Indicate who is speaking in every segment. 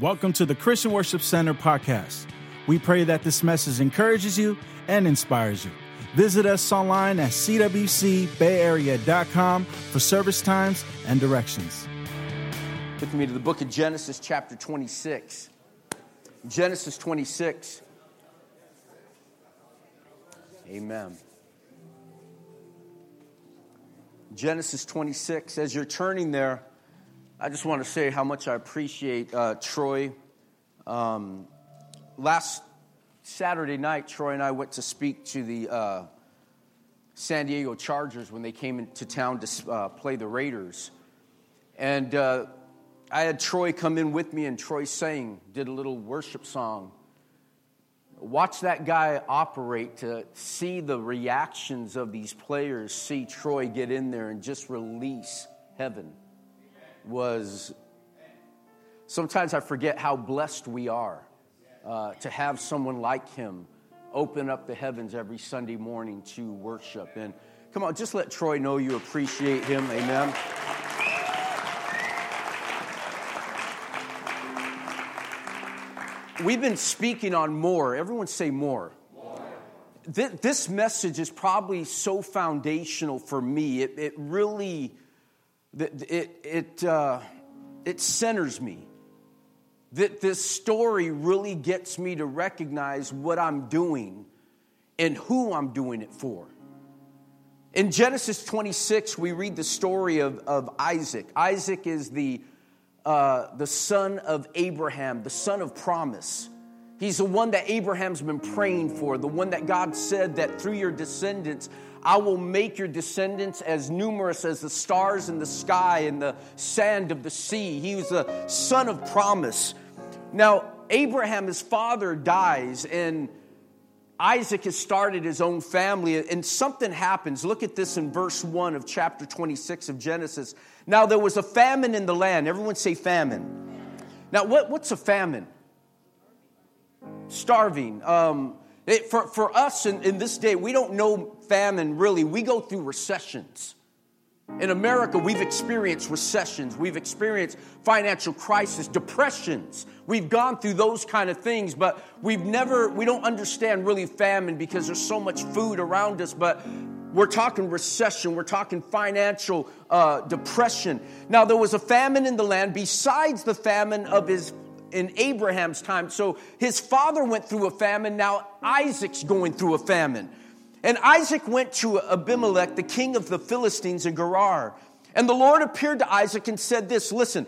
Speaker 1: Welcome to the Christian Worship Center podcast. We pray that this message encourages you and inspires you. Visit us online at cwcbayarea.com for service times and directions.
Speaker 2: With me to the book of Genesis, chapter 26. Genesis 26. Amen. Genesis 26. As you're turning there, I just want to say how much I appreciate uh, Troy. Um, last Saturday night, Troy and I went to speak to the uh, San Diego Chargers when they came into town to uh, play the Raiders. And uh, I had Troy come in with me, and Troy sang, did a little worship song. Watch that guy operate to see the reactions of these players, see Troy get in there and just release heaven was sometimes I forget how blessed we are uh, to have someone like him open up the heavens every Sunday morning to worship. And come on, just let Troy know you appreciate him. Amen. We've been speaking on more. Everyone say more. more. This message is probably so foundational for me. It, it really it, it, uh, it centers me. That this story really gets me to recognize what I'm doing and who I'm doing it for. In Genesis 26, we read the story of, of Isaac. Isaac is the, uh, the son of Abraham, the son of promise. He's the one that Abraham's been praying for, the one that God said that through your descendants, I will make your descendants as numerous as the stars in the sky and the sand of the sea. He was the son of promise. Now, Abraham, his father, dies, and Isaac has started his own family, and something happens. Look at this in verse 1 of chapter 26 of Genesis. Now, there was a famine in the land. Everyone say famine. Now, what, what's a famine? Starving. Um, it, for, for us in, in this day, we don't know famine really. We go through recessions. In America, we've experienced recessions. We've experienced financial crisis, depressions. We've gone through those kind of things, but we've never, we don't understand really famine because there's so much food around us. But we're talking recession, we're talking financial uh, depression. Now, there was a famine in the land besides the famine of his in Abraham's time. So his father went through a famine. Now Isaac's going through a famine. And Isaac went to Abimelech, the king of the Philistines in Gerar. And the Lord appeared to Isaac and said this Listen,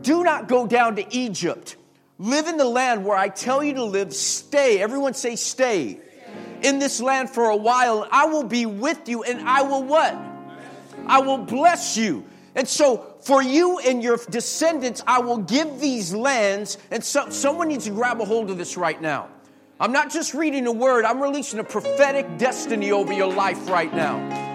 Speaker 2: do not go down to Egypt. Live in the land where I tell you to live. Stay. Everyone say, stay. In this land for a while. I will be with you and I will what? I will bless you. And so for you and your descendants, I will give these lands. And so, someone needs to grab a hold of this right now. I'm not just reading a word, I'm releasing a prophetic destiny over your life right now.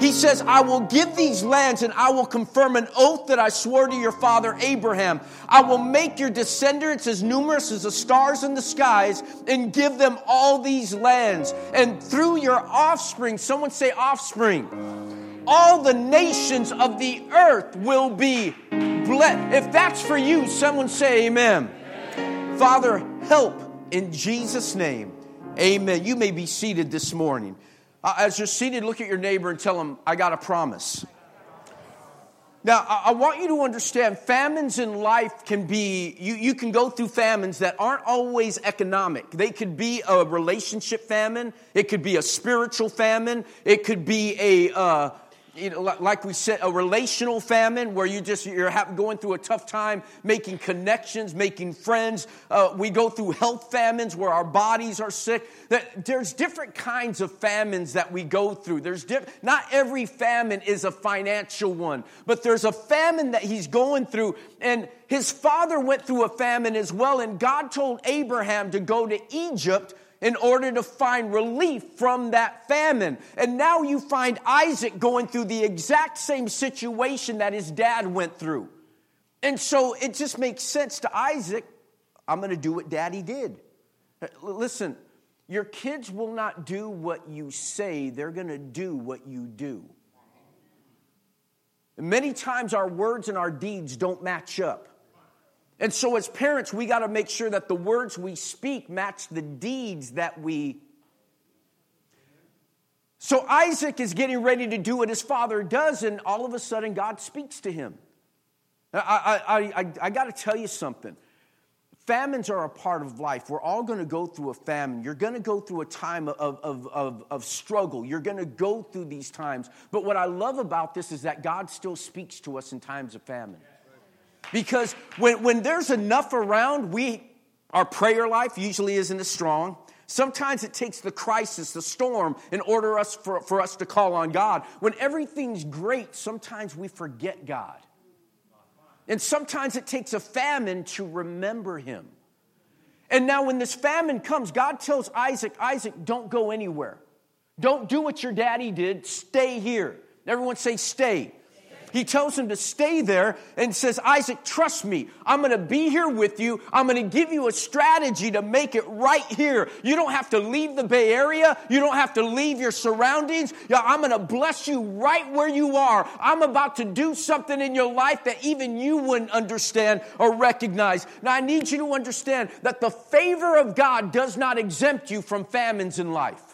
Speaker 2: He says, I will give these lands and I will confirm an oath that I swore to your father Abraham. I will make your descendants as numerous as the stars in the skies and give them all these lands. And through your offspring, someone say offspring all the nations of the earth will be blessed. If that's for you, someone say amen. amen. Father, help in Jesus' name. Amen. You may be seated this morning. Uh, as you're seated, look at your neighbor and tell him, I got a promise. Now, I want you to understand famines in life can be, you, you can go through famines that aren't always economic. They could be a relationship famine, it could be a spiritual famine, it could be a, uh, you know, like we said, a relational famine where you just you're going through a tough time making connections, making friends. Uh, we go through health famines where our bodies are sick. There's different kinds of famines that we go through. There's diff- not every famine is a financial one, but there's a famine that he's going through, and his father went through a famine as well. And God told Abraham to go to Egypt in order to find relief from that famine. And now you find Isaac going through the exact same situation that his dad went through. And so it just makes sense to Isaac I'm going to do what daddy did. Listen, your kids will not do what you say, they're going to do what you do. And many times our words and our deeds don't match up. And so, as parents, we got to make sure that the words we speak match the deeds that we. So, Isaac is getting ready to do what his father does, and all of a sudden, God speaks to him. I, I, I, I got to tell you something. Famines are a part of life. We're all going to go through a famine. You're going to go through a time of, of, of, of struggle. You're going to go through these times. But what I love about this is that God still speaks to us in times of famine. Because when, when there's enough around, we, our prayer life usually isn't as strong. Sometimes it takes the crisis, the storm, in order us for, for us to call on God. When everything's great, sometimes we forget God. And sometimes it takes a famine to remember him. And now, when this famine comes, God tells Isaac, Isaac, don't go anywhere. Don't do what your daddy did. Stay here. Everyone say, stay. He tells him to stay there and says, Isaac, trust me. I'm going to be here with you. I'm going to give you a strategy to make it right here. You don't have to leave the Bay Area. You don't have to leave your surroundings. I'm going to bless you right where you are. I'm about to do something in your life that even you wouldn't understand or recognize. Now, I need you to understand that the favor of God does not exempt you from famines in life.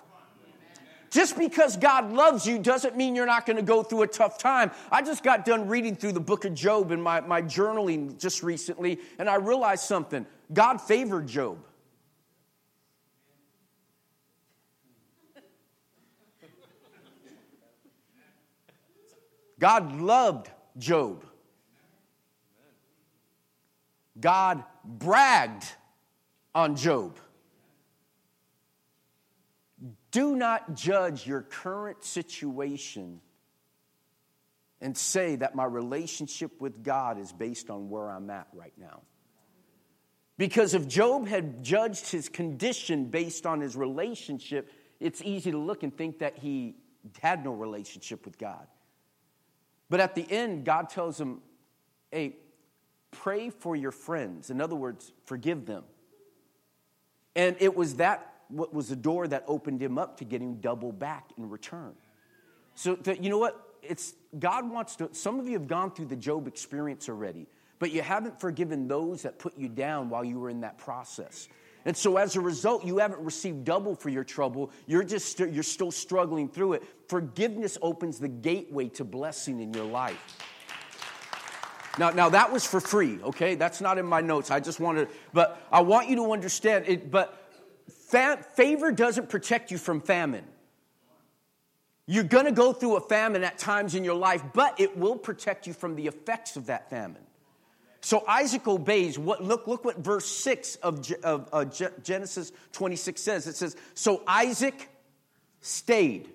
Speaker 2: Just because God loves you doesn't mean you're not going to go through a tough time. I just got done reading through the book of Job in my, my journaling just recently, and I realized something. God favored Job. God loved Job. God bragged on Job. Do not judge your current situation and say that my relationship with God is based on where I'm at right now. Because if Job had judged his condition based on his relationship, it's easy to look and think that he had no relationship with God. But at the end, God tells him, hey, pray for your friends. In other words, forgive them. And it was that what was the door that opened him up to getting double back in return. So that, you know what? It's God wants to. Some of you have gone through the Job experience already, but you haven't forgiven those that put you down while you were in that process. And so as a result, you haven't received double for your trouble. You're just you're still struggling through it. Forgiveness opens the gateway to blessing in your life. Now, now that was for free, okay? That's not in my notes. I just wanted, but I want you to understand it. But favor doesn't protect you from famine. You're going to go through a famine at times in your life, but it will protect you from the effects of that famine. So Isaac obeys. What, look, look what verse 6 of, of uh, Genesis 26 says. It says, So Isaac stayed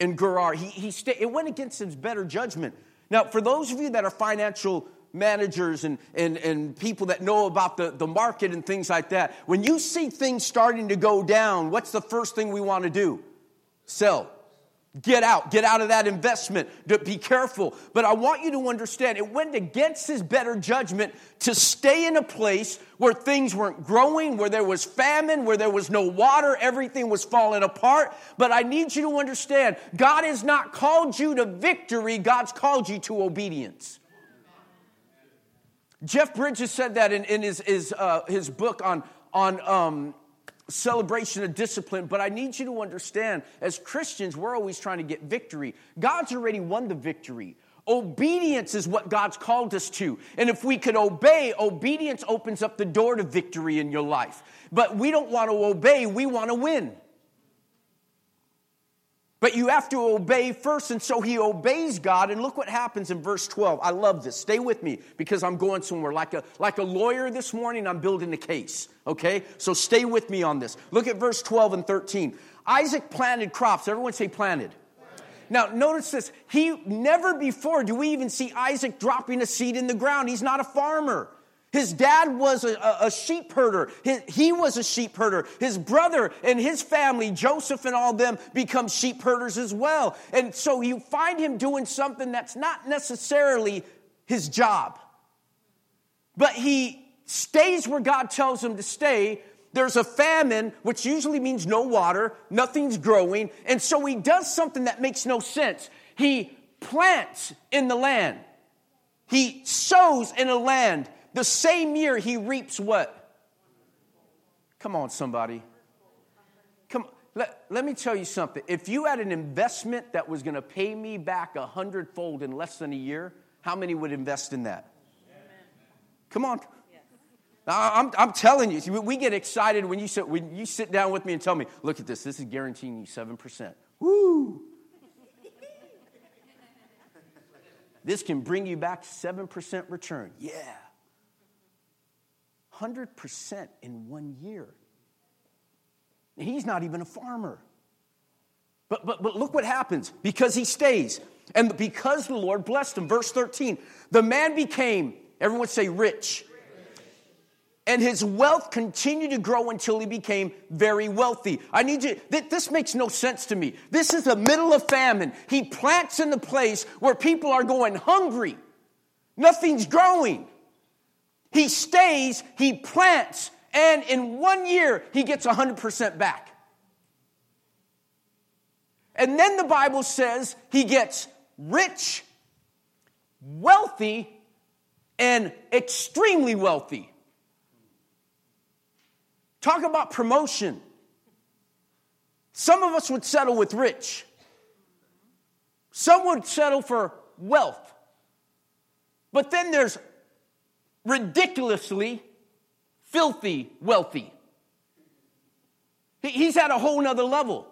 Speaker 2: in Gerar. He, he stayed, it went against his better judgment. Now, for those of you that are financial managers and, and, and people that know about the, the market and things like that, when you see things starting to go down, what's the first thing we want to do? Sell. Get out, get out of that investment. Be careful. But I want you to understand it went against his better judgment to stay in a place where things weren't growing, where there was famine, where there was no water, everything was falling apart. But I need you to understand God has not called you to victory, God's called you to obedience. Jeff Bridges said that in, in his, his, uh, his book on, on um, celebration of discipline, but I need you to understand as Christians, we're always trying to get victory. God's already won the victory. Obedience is what God's called us to. And if we could obey, obedience opens up the door to victory in your life. But we don't want to obey, we want to win. But you have to obey first, and so he obeys God. And look what happens in verse 12. I love this. Stay with me because I'm going somewhere. Like a, like a lawyer this morning, I'm building a case. Okay? So stay with me on this. Look at verse 12 and 13. Isaac planted crops. Everyone say planted. Now, notice this. He never before do we even see Isaac dropping a seed in the ground. He's not a farmer. His dad was a, a, sheep herder. His, he was a sheep herder. His brother and his family, Joseph and all them, become sheep herders as well. And so you find him doing something that's not necessarily his job. But he stays where God tells him to stay. There's a famine, which usually means no water, nothing's growing. And so he does something that makes no sense. He plants in the land, he sows in a land the same year he reaps what? Come on, somebody. Come let, let me tell you something. If you had an investment that was going to pay me back a hundredfold in less than a year, how many would invest in that? Come on. I'm, I'm telling you, we get excited when you, sit, when you sit down with me and tell me, look at this, this is guaranteeing you 7%. Woo! this can bring you back 7% return. Yeah. 100% in one year. He's not even a farmer. But, but, but look what happens because he stays. And because the Lord blessed him. Verse 13 the man became, everyone say, rich and his wealth continued to grow until he became very wealthy. I need you, this makes no sense to me. This is the middle of famine. He plants in the place where people are going hungry, nothing's growing. He stays, he plants, and in one year, he gets 100% back. And then the Bible says he gets rich, wealthy, and extremely wealthy. Talk about promotion. Some of us would settle with rich. Some would settle for wealth. But then there's ridiculously filthy wealthy. He's at a whole nother level.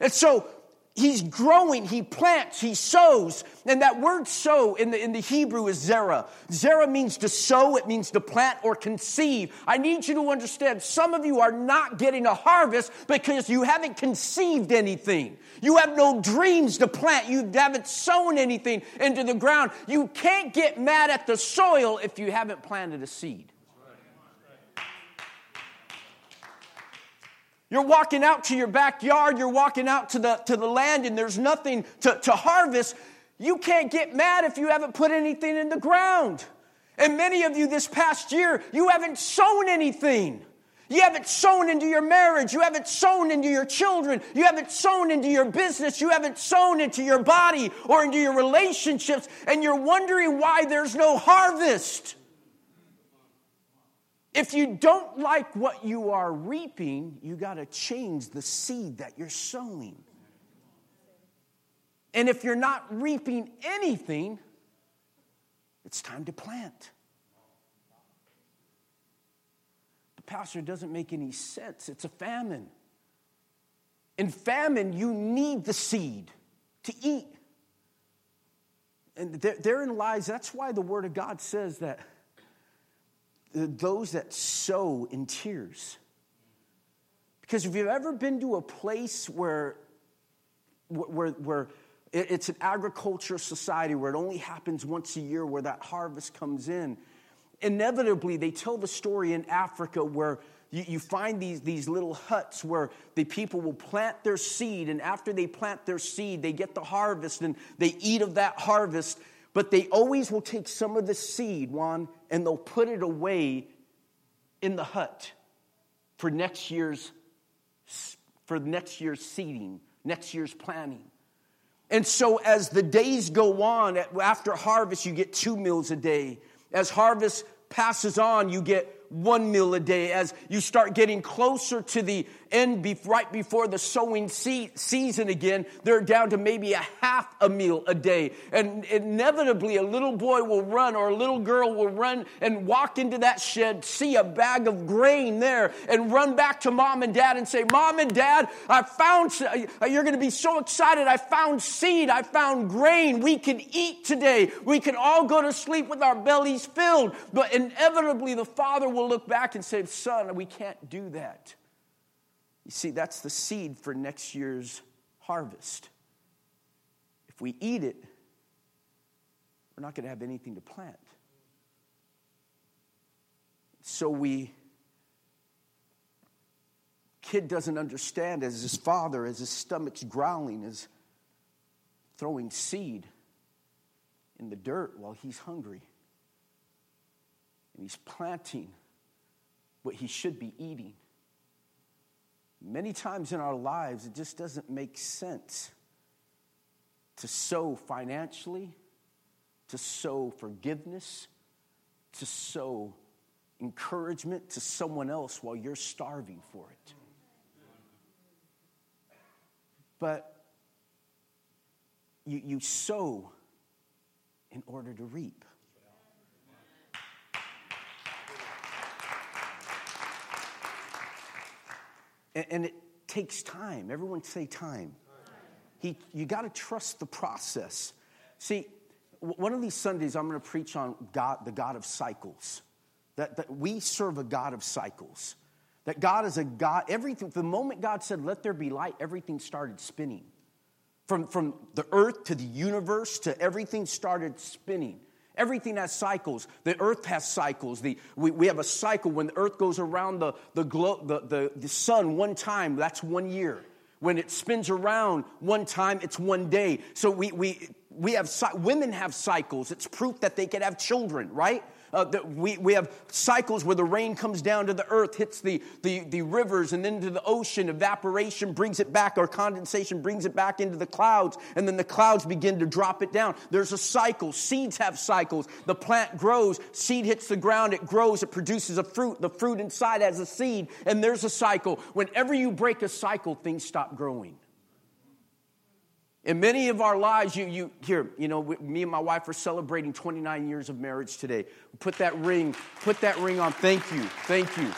Speaker 2: And so he's growing, he plants, he sows. And that word sow in the, in the Hebrew is zera. Zera means to sow, it means to plant or conceive. I need you to understand some of you are not getting a harvest because you haven't conceived anything. You have no dreams to plant. You haven't sown anything into the ground. You can't get mad at the soil if you haven't planted a seed. You're walking out to your backyard, you're walking out to the, to the land, and there's nothing to, to harvest. You can't get mad if you haven't put anything in the ground. And many of you this past year, you haven't sown anything. You haven't sown into your marriage. You haven't sown into your children. You haven't sown into your business. You haven't sown into your body or into your relationships. And you're wondering why there's no harvest. If you don't like what you are reaping, you got to change the seed that you're sowing. And if you're not reaping anything, it's time to plant. The pastor doesn't make any sense. It's a famine. In famine, you need the seed to eat. And therein lies, that's why the Word of God says that those that sow in tears. Because if you've ever been to a place where, where, where it's an agricultural society where it only happens once a year where that harvest comes in, inevitably they tell the story in Africa where you, you find these, these little huts where the people will plant their seed, and after they plant their seed, they get the harvest and they eat of that harvest but they always will take some of the seed, Juan, and they'll put it away in the hut for next year's for next year's seeding, next year's planting. And so as the days go on, after harvest, you get two meals a day. As harvest passes on, you get one meal a day. As you start getting closer to the end, right before the sowing season again, they're down to maybe a half a meal a day. And inevitably, a little boy will run or a little girl will run and walk into that shed, see a bag of grain there, and run back to mom and dad and say, Mom and dad, I found, uh, you're going to be so excited. I found seed. I found grain. We can eat today. We can all go to sleep with our bellies filled. But inevitably, the father will look back and say, Son, we can't do that. You see, that's the seed for next year's harvest. If we eat it, we're not going to have anything to plant. So we, kid doesn't understand as his father, as his stomach's growling, is throwing seed in the dirt while he's hungry. And he's planting what he should be eating. Many times in our lives, it just doesn't make sense to sow financially, to sow forgiveness, to sow encouragement to someone else while you're starving for it. But you, you sow in order to reap. And, and it takes time. Everyone say time. He, you got to trust the process. See, one of these Sundays, I'm going to preach on God, the God of cycles. That, that we serve a God of cycles. That God is a God, everything, the moment God said, let there be light, everything started spinning. From, from the earth to the universe to everything started spinning. Everything has cycles. The earth has cycles. The, we, we have a cycle when the earth goes around the, the, glo- the, the, the sun one time, that's one year. When it spins around one time, it's one day. So we, we, we have, women have cycles. It's proof that they can have children, right? Uh, we, we have cycles where the rain comes down to the earth, hits the, the, the rivers and then to the ocean. Evaporation brings it back, or condensation brings it back into the clouds, and then the clouds begin to drop it down. There's a cycle. Seeds have cycles. The plant grows, seed hits the ground, it grows, it produces a fruit. The fruit inside has a seed, and there's a cycle. Whenever you break a cycle, things stop growing. In many of our lives, you, you here, you know, me and my wife are celebrating 29 years of marriage today. Put that ring, put that ring on. Thank you, thank you.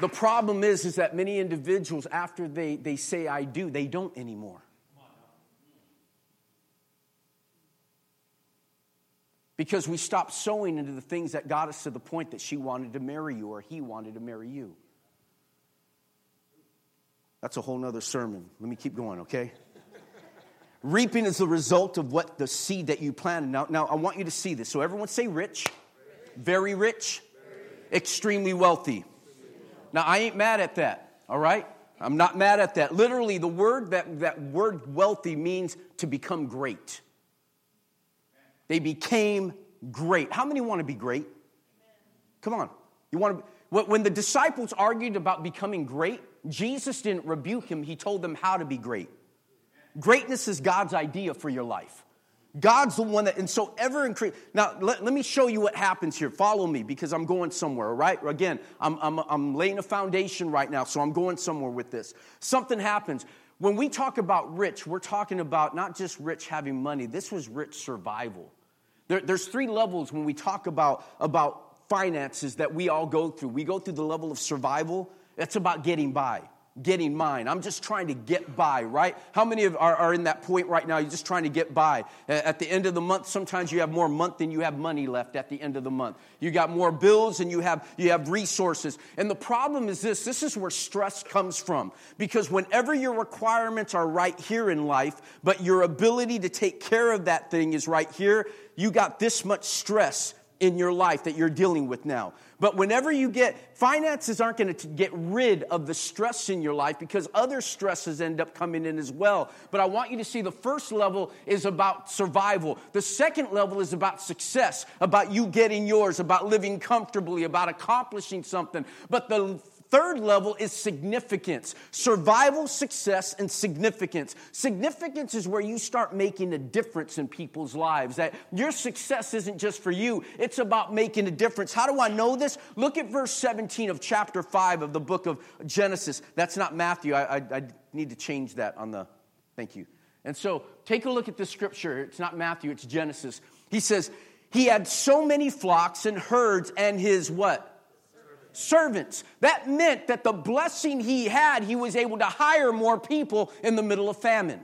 Speaker 2: The problem is, is that many individuals, after they, they say I do, they don't anymore. Because we stopped sowing into the things that got us to the point that she wanted to marry you or he wanted to marry you. That's a whole nother sermon. Let me keep going, okay? Reaping is the result of what the seed that you planted. Now, now I want you to see this. So everyone say rich, very rich, extremely wealthy. Now I ain't mad at that, all right? I'm not mad at that. Literally, the word that, that word wealthy means to become great. They became great. How many want to be great? Come on. You want to when the disciples argued about becoming great, Jesus didn't rebuke him, he told them how to be great. Greatness is God's idea for your life. God's the one that, and so ever increase. Now, let, let me show you what happens here. Follow me because I'm going somewhere, right? Again, I'm, I'm, I'm laying a foundation right now, so I'm going somewhere with this. Something happens. When we talk about rich, we're talking about not just rich having money, this was rich survival. There, there's three levels when we talk about, about finances that we all go through. We go through the level of survival, it's about getting by, getting mine. I'm just trying to get by, right? How many of are, are in that point right now? You're just trying to get by. At the end of the month, sometimes you have more month than you have money left at the end of the month. You got more bills and you have you have resources. And the problem is this, this is where stress comes from. Because whenever your requirements are right here in life, but your ability to take care of that thing is right here, you got this much stress in your life that you're dealing with now. But whenever you get, finances aren't going to get rid of the stress in your life because other stresses end up coming in as well. But I want you to see the first level is about survival. The second level is about success, about you getting yours, about living comfortably, about accomplishing something. But the Third level is significance survival, success, and significance. Significance is where you start making a difference in people's lives. That your success isn't just for you, it's about making a difference. How do I know this? Look at verse 17 of chapter 5 of the book of Genesis. That's not Matthew. I, I, I need to change that on the. Thank you. And so take a look at this scripture. It's not Matthew, it's Genesis. He says, He had so many flocks and herds, and his what? Servants. That meant that the blessing he had, he was able to hire more people in the middle of famine.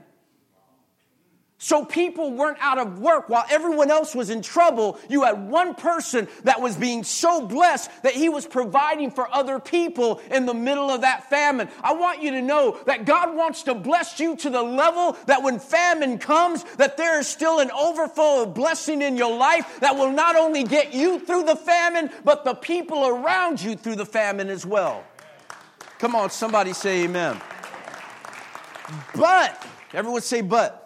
Speaker 2: So people weren't out of work while everyone else was in trouble. You had one person that was being so blessed that he was providing for other people in the middle of that famine. I want you to know that God wants to bless you to the level that when famine comes, that there is still an overflow of blessing in your life that will not only get you through the famine, but the people around you through the famine as well. Come on, somebody say amen. But, everyone say but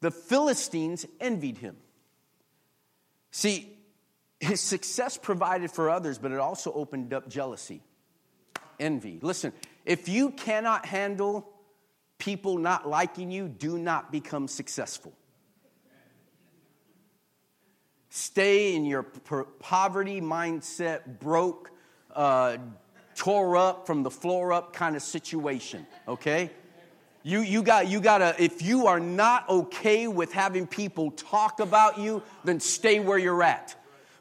Speaker 2: the Philistines envied him. See, his success provided for others, but it also opened up jealousy, envy. Listen, if you cannot handle people not liking you, do not become successful. stay in your poverty mindset, broke, uh, tore up from the floor up kind of situation, okay? You, you got you gotta if you are not okay with having people talk about you, then stay where you're at.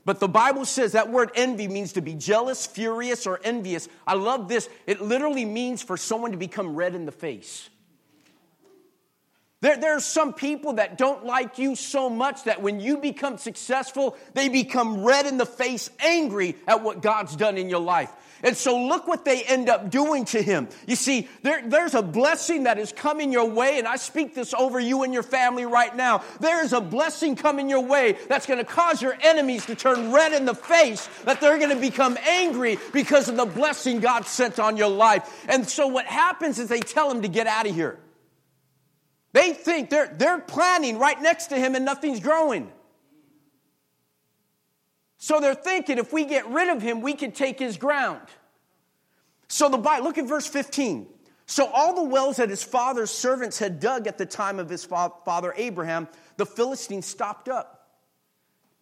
Speaker 2: But the Bible says that word envy means to be jealous, furious, or envious. I love this. It literally means for someone to become red in the face. There, there are some people that don't like you so much that when you become successful, they become red in the face, angry at what God's done in your life. And so look what they end up doing to him. You see, there, there's a blessing that is coming your way, and I speak this over you and your family right now. There is a blessing coming your way that's going to cause your enemies to turn red in the face, that they're going to become angry because of the blessing God sent on your life. And so what happens is they tell him to get out of here. They think they're, they're planting right next to him and nothing's growing. So they're thinking if we get rid of him, we can take his ground. So the Bible, look at verse 15. So all the wells that his father's servants had dug at the time of his father Abraham, the Philistines stopped up.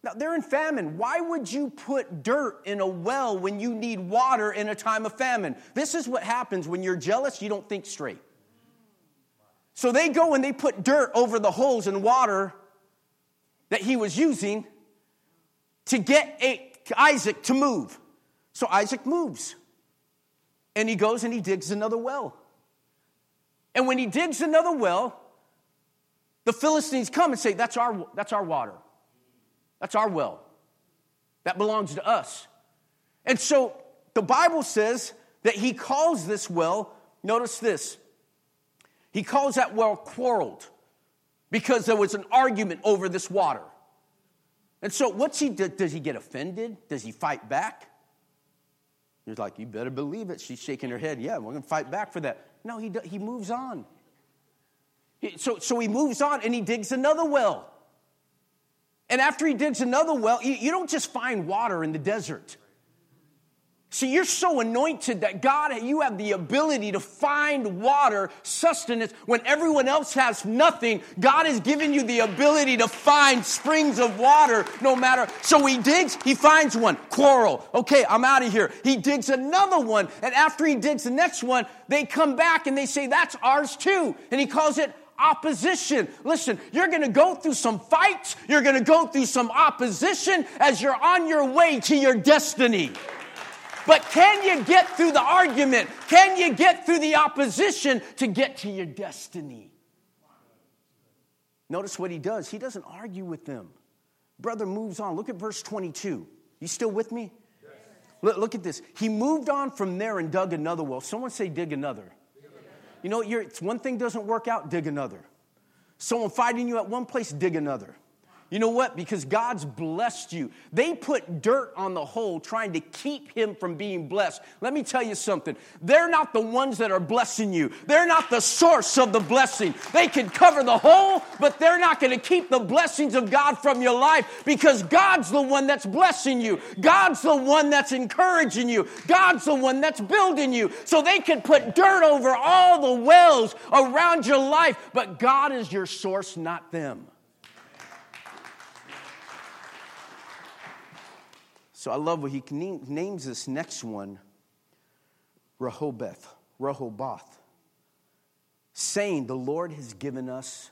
Speaker 2: Now they're in famine. Why would you put dirt in a well when you need water in a time of famine? This is what happens when you're jealous, you don't think straight. So they go and they put dirt over the holes in water that he was using to get Isaac to move. So Isaac moves. And he goes and he digs another well. And when he digs another well, the Philistines come and say, That's our, that's our water. That's our well. That belongs to us. And so the Bible says that he calls this well, notice this, he calls that well quarreled because there was an argument over this water. And so, what's he do? Does he get offended? Does he fight back? He's like, You better believe it. She's shaking her head. Yeah, we're going to fight back for that. No, he, he moves on. So, so he moves on and he digs another well. And after he digs another well, you, you don't just find water in the desert. See, you're so anointed that God, you have the ability to find water, sustenance, when everyone else has nothing. God has given you the ability to find springs of water no matter. So he digs, he finds one, quarrel. Okay, I'm out of here. He digs another one, and after he digs the next one, they come back and they say, That's ours too. And he calls it opposition. Listen, you're going to go through some fights, you're going to go through some opposition as you're on your way to your destiny. But can you get through the argument? Can you get through the opposition to get to your destiny? Notice what he does. He doesn't argue with them. Brother moves on. Look at verse 22. You still with me? Yes. Look, look, at this. He moved on from there and dug another well. Someone say, dig another. You know, it's one thing doesn't work out, dig another. Someone fighting you at one place, dig another. You know what? Because God's blessed you. They put dirt on the hole trying to keep him from being blessed. Let me tell you something. They're not the ones that are blessing you. They're not the source of the blessing. They can cover the hole, but they're not going to keep the blessings of God from your life because God's the one that's blessing you. God's the one that's encouraging you. God's the one that's building you. So they can put dirt over all the wells around your life, but God is your source, not them. So I love what he names this next one Rehoboth, Rehoboth, saying, The Lord has given us.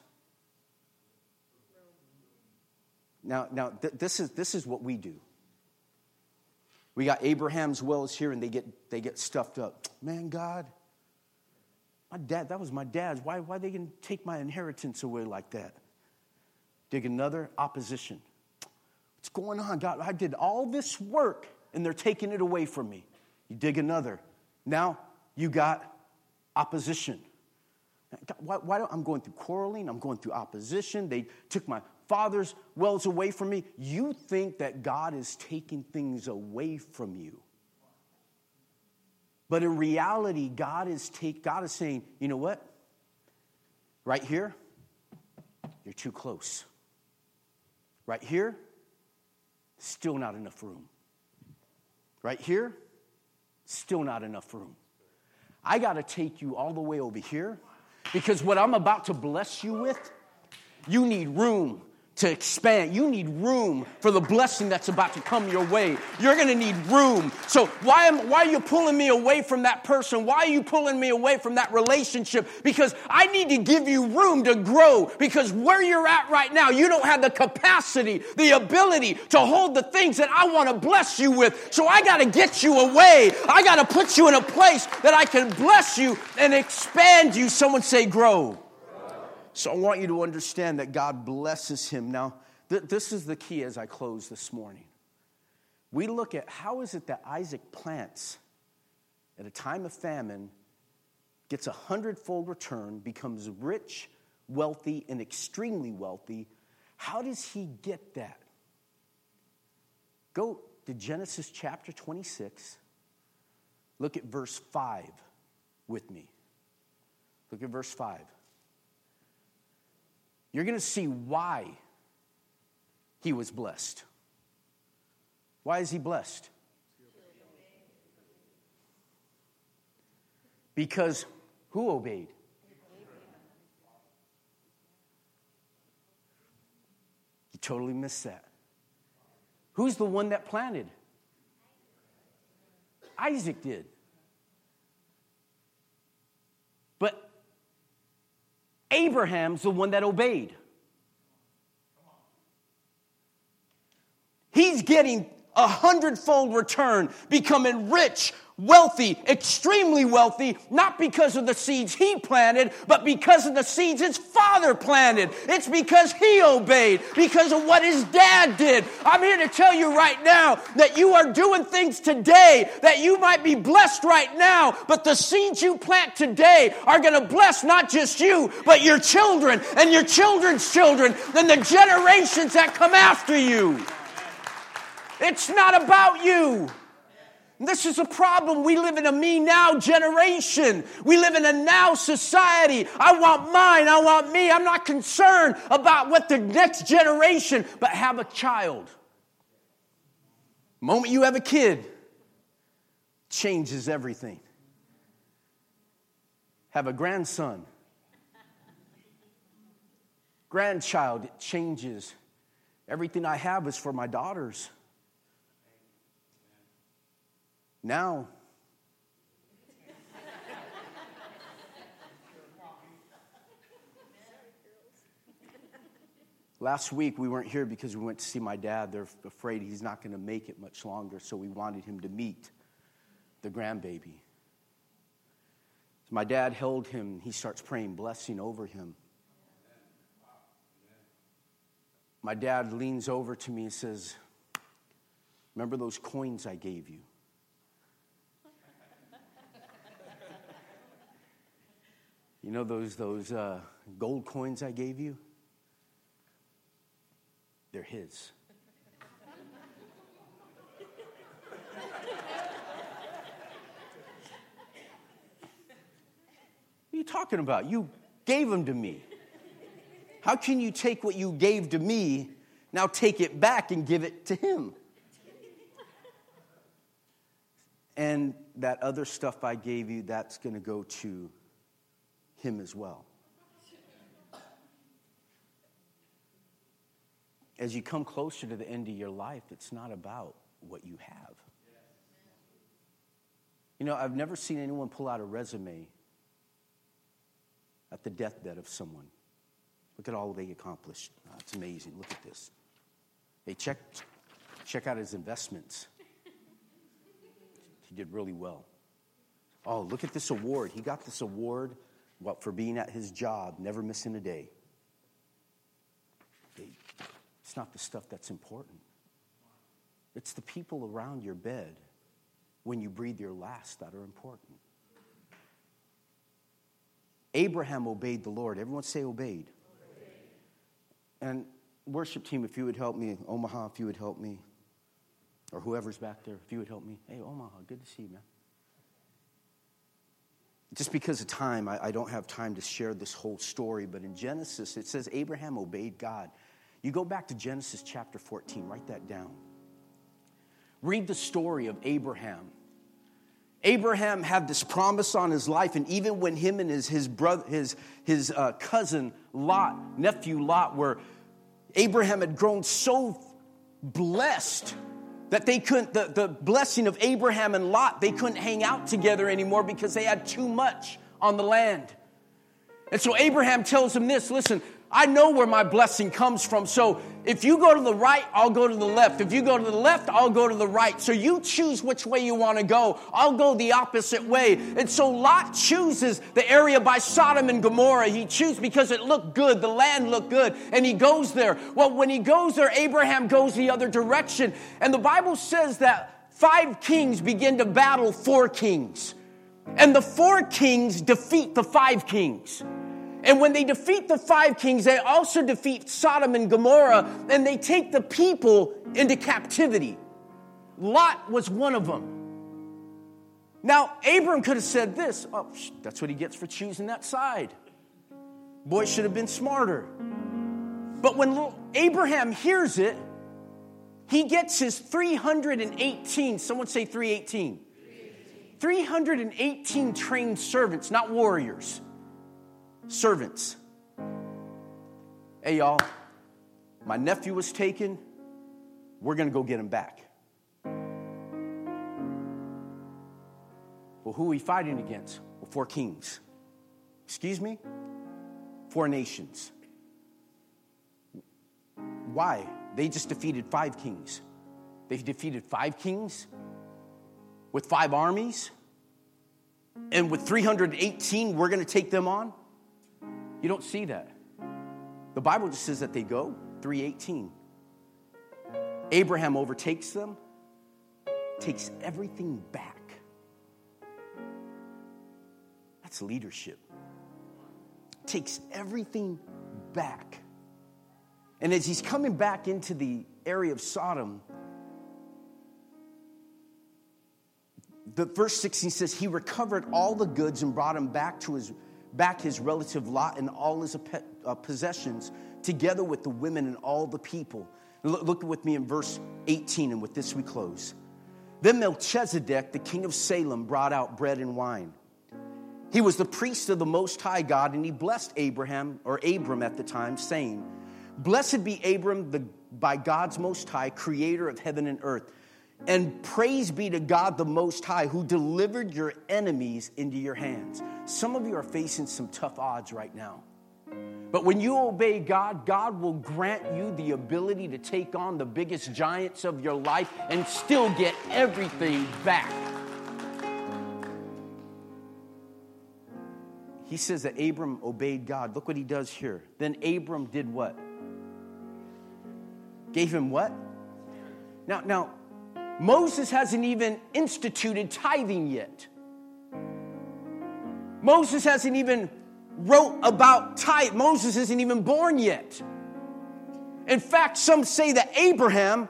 Speaker 2: Now, now th- this, is, this is what we do. We got Abraham's wells here and they get, they get stuffed up. Man, God, my dad, that was my dad's. Why, why are they going to take my inheritance away like that? Dig another opposition. What's going on? God, I did all this work and they're taking it away from me. You dig another. Now you got opposition. God, why, why I'm going through quarreling, I'm going through opposition. They took my father's wells away from me. You think that God is taking things away from you. But in reality, God is take, God is saying, you know what? Right here, you're too close. Right here, Still not enough room. Right here, still not enough room. I got to take you all the way over here because what I'm about to bless you with, you need room to expand. You need room for the blessing that's about to come your way. You're going to need room. So why am why are you pulling me away from that person? Why are you pulling me away from that relationship? Because I need to give you room to grow because where you're at right now, you don't have the capacity, the ability to hold the things that I want to bless you with. So I got to get you away. I got to put you in a place that I can bless you and expand you. Someone say grow. So I want you to understand that God blesses him. Now, th- this is the key as I close this morning. We look at how is it that Isaac plants at a time of famine, gets a hundredfold return, becomes rich, wealthy, and extremely wealthy. How does he get that? Go to Genesis chapter 26. Look at verse 5 with me. Look at verse 5 you're going to see why he was blessed. Why is he blessed? Because who obeyed? You totally missed that. Who's the one that planted? Isaac did. But Abraham's the one that obeyed. He's getting a hundredfold return, becoming rich, wealthy, extremely wealthy, not because of the seeds he planted, but because of the seeds his father planted. It's because he obeyed, because of what his dad did. I'm here to tell you right now that you are doing things today that you might be blessed right now, but the seeds you plant today are going to bless not just you, but your children and your children's children and the generations that come after you. It's not about you. This is a problem. We live in a me now generation. We live in a now society. I want mine. I want me. I'm not concerned about what the next generation, but have a child. The moment you have a kid, changes everything. Have a grandson, grandchild, it changes. Everything I have is for my daughters. Now, Last week we weren't here because we went to see my dad. They're afraid he's not going to make it much longer, so we wanted him to meet the grandbaby. So my dad held him. He starts praying blessing over him. My dad leans over to me and says, Remember those coins I gave you? You know those, those uh, gold coins I gave you? They're his. What are you talking about? You gave them to me. How can you take what you gave to me, now take it back and give it to him? And that other stuff I gave you, that's going to go to him as well. As you come closer to the end of your life, it's not about what you have. You know, I've never seen anyone pull out a resume at the deathbed of someone. Look at all they accomplished. Oh, it's amazing. Look at this. Hey, check, check out his investments. He did really well. Oh, look at this award. He got this award what, for being at his job, never missing a day. It's not the stuff that's important. It's the people around your bed when you breathe your last that are important. Abraham obeyed the Lord. Everyone say obeyed. obeyed. And worship team, if you would help me, Omaha, if you would help me, or whoever's back there, if you would help me. Hey, Omaha, good to see you, man just because of time, I, I, don't have time to share this whole story, but in Genesis, it says Abraham obeyed God. You go back to Genesis chapter 14, write that down. Read the story of Abraham. Abraham had this promise on his life, and even when him and his, his brother, his, his uh, cousin Lot, nephew Lot, were Abraham had grown so blessed that they couldn't, the, the blessing of Abraham and Lot, they couldn't hang out together anymore because they had too much on the land. And so Abraham tells him this listen, I know where my blessing comes from. So if you go to the right, I'll go to the left. If you go to the left, I'll go to the right. So you choose which way you want to go. I'll go the opposite way. And so Lot chooses the area by Sodom and Gomorrah. He chooses because it looked good, the land looked good, and he goes there. Well, when he goes there, Abraham goes the other direction. And the Bible says that five kings begin to battle four kings. And the four kings defeat the five kings. And when they defeat the five kings, they also defeat Sodom and Gomorrah and they take the people into captivity. Lot was one of them. Now, Abram could have said this oh, that's what he gets for choosing that side. Boy should have been smarter. But when Abraham hears it, he gets his 318, someone say 318. 318 trained servants, not warriors servants. Hey, y'all, my nephew was taken. We're going to go get him back. Well, who are we fighting against? Well, four kings. Excuse me? Four nations. Why? They just defeated five kings. They defeated five kings with five armies. And with 318, we're going to take them on? You don't see that. The Bible just says that they go, 318. Abraham overtakes them, takes everything back. That's leadership. Takes everything back. And as he's coming back into the area of Sodom, the verse 16 says he recovered all the goods and brought them back to his back his relative Lot and all his uh, possessions, together with the women and all the people. Look with me in verse 18, and with this we close. Then Melchizedek, the king of Salem, brought out bread and wine. He was the priest of the Most High God, and he blessed Abraham, or Abram at the time, saying, Blessed be Abram the, by God's Most High, creator of heaven and earth. And praise be to God the Most High, who delivered your enemies into your hands. Some of you are facing some tough odds right now. But when you obey God, God will grant you the ability to take on the biggest giants of your life and still get everything back. He says that Abram obeyed God. Look what he does here. Then Abram did what? Gave him what? Now, now, Moses hasn't even instituted tithing yet. Moses hasn't even wrote about tithe. Moses isn't even born yet. In fact, some say that Abraham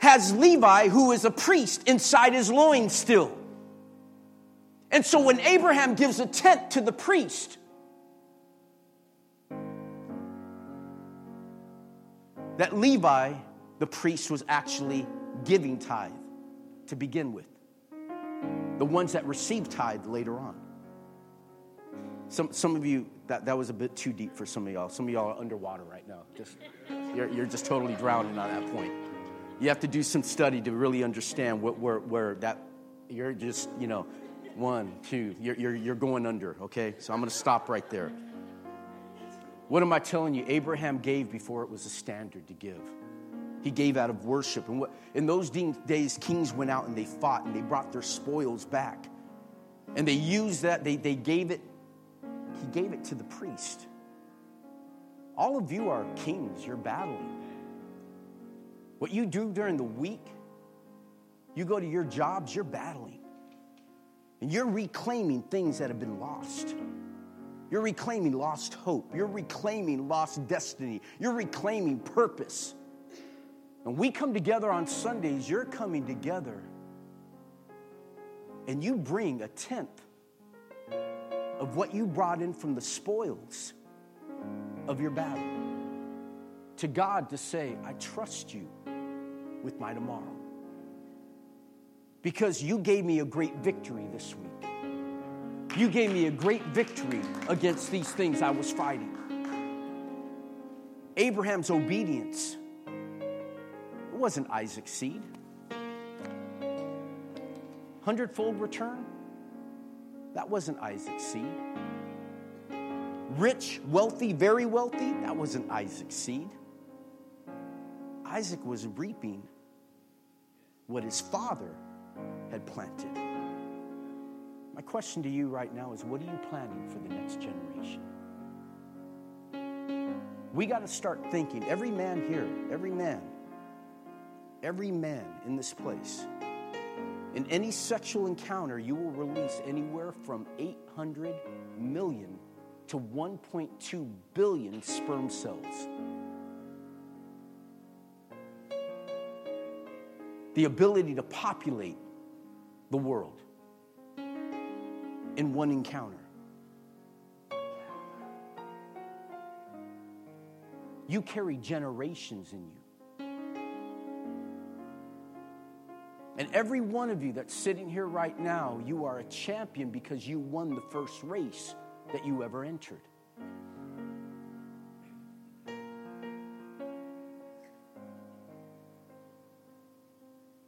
Speaker 2: has Levi, who is a priest, inside his loins still. And so when Abraham gives a tenth to the priest, that Levi, the priest, was actually giving tithe to begin with. The ones that received tithe later on. Some, some of you, that, that was a bit too deep for some of y'all. Some of y'all are underwater right now. Just, you're, you're just totally drowning on that point. You have to do some study to really understand what, where, where that, you're just, you know, one, two, you're, you're, you're going under, okay? So I'm going to stop right there. What am I telling you? Abraham gave before it was a standard to give. He gave out of worship. And what, in those days, kings went out and they fought and they brought their spoils back. And they used that, they, they gave it he gave it to the priest. All of you are kings, you're battling. What you do during the week, you go to your jobs, you're battling. And you're reclaiming things that have been lost. You're reclaiming lost hope. You're reclaiming lost destiny. You're reclaiming purpose. And we come together on Sundays, you're coming together and you bring a tenth of what you brought in from the spoils of your battle to God to say, I trust you with my tomorrow. Because you gave me a great victory this week. You gave me a great victory against these things I was fighting. Abraham's obedience. It wasn't Isaac's seed. Hundredfold return. That wasn't Isaac's seed. Rich, wealthy, very wealthy. That wasn't Isaac's seed. Isaac was reaping what his father had planted. My question to you right now is what are you planning for the next generation? We got to start thinking, every man here, every man, every man in this place, in any sexual encounter, you will release anywhere from 800 million to 1.2 billion sperm cells. The ability to populate the world in one encounter. You carry generations in you. And every one of you that's sitting here right now, you are a champion because you won the first race that you ever entered.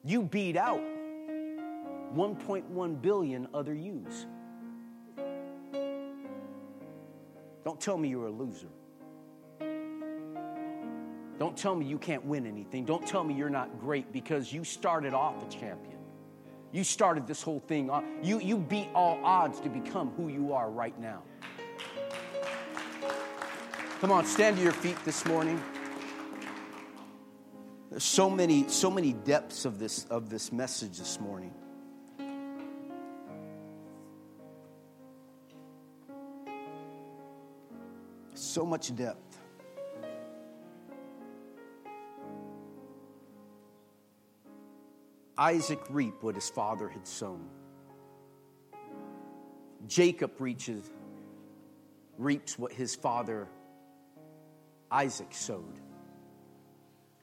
Speaker 2: You beat out 1.1 billion other yous. Don't tell me you're a loser. Don't tell me you can't win anything. Don't tell me you're not great because you started off a champion. You started this whole thing off. You, you beat all odds to become who you are right now. Come on, stand to your feet this morning. There's so many, so many depths of this, of this message this morning. So much depth. Isaac reap what his father had sown. Jacob reaches, reaps what his father Isaac sowed.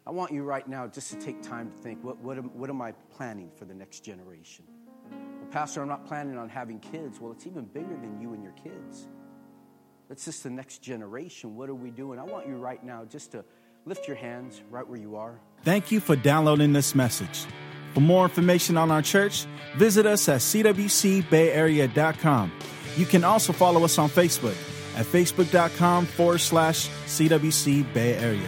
Speaker 2: I want you right now just to take time to think what, what, am, what am I planning for the next generation? Well, Pastor, I'm not planning on having kids. Well, it's even bigger than you and your kids. It's just the next generation. What are we doing? I want you right now just to lift your hands right where you are.
Speaker 1: Thank you for downloading this message. For more information on our church, visit us at cwcbayarea.com. You can also follow us on Facebook at facebook.com forward slash CWC Bay Area.